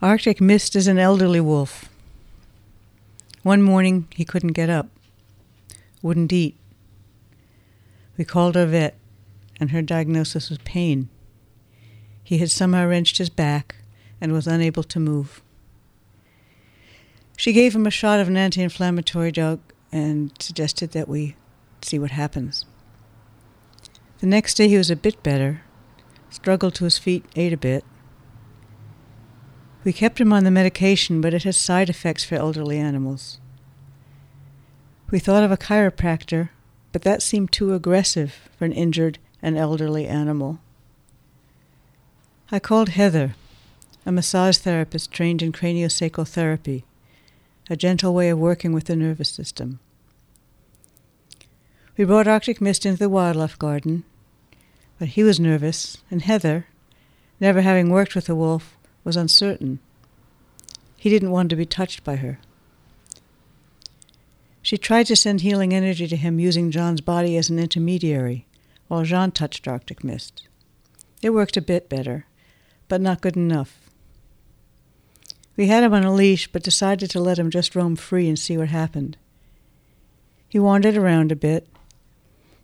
Arctic Mist is an elderly wolf. One morning he couldn't get up, wouldn't eat. We called our vet, and her diagnosis was pain. He had somehow wrenched his back and was unable to move. She gave him a shot of an anti inflammatory drug and suggested that we see what happens. The next day he was a bit better, struggled to his feet, ate a bit. We kept him on the medication, but it has side effects for elderly animals. We thought of a chiropractor, but that seemed too aggressive for an injured and elderly animal. I called Heather, a massage therapist trained in craniosacral therapy, a gentle way of working with the nervous system. We brought Arctic Mist into the wildlife garden, but he was nervous, and Heather, never having worked with a wolf, was uncertain. He didn't want to be touched by her. She tried to send healing energy to him using John's body as an intermediary, while Jean touched Arctic Mist. It worked a bit better, but not good enough. We had him on a leash, but decided to let him just roam free and see what happened. He wandered around a bit,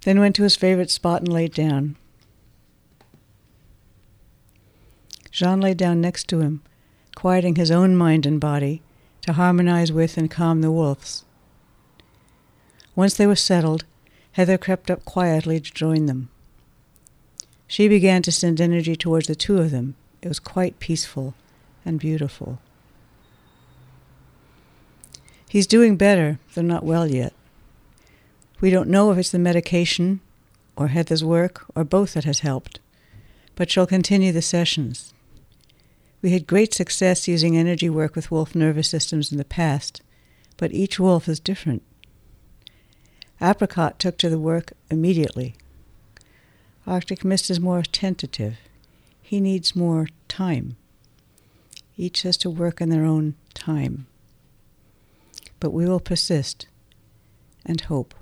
then went to his favorite spot and laid down. Jean lay down next to him, quieting his own mind and body to harmonize with and calm the wolves. Once they were settled, Heather crept up quietly to join them. She began to send energy towards the two of them. It was quite peaceful and beautiful. He's doing better, though not well yet. We don't know if it's the medication or Heather's work or both that has helped, but she'll continue the sessions. We had great success using energy work with wolf nervous systems in the past, but each wolf is different. Apricot took to the work immediately. Arctic Mist is more tentative. He needs more time. Each has to work in their own time. But we will persist and hope.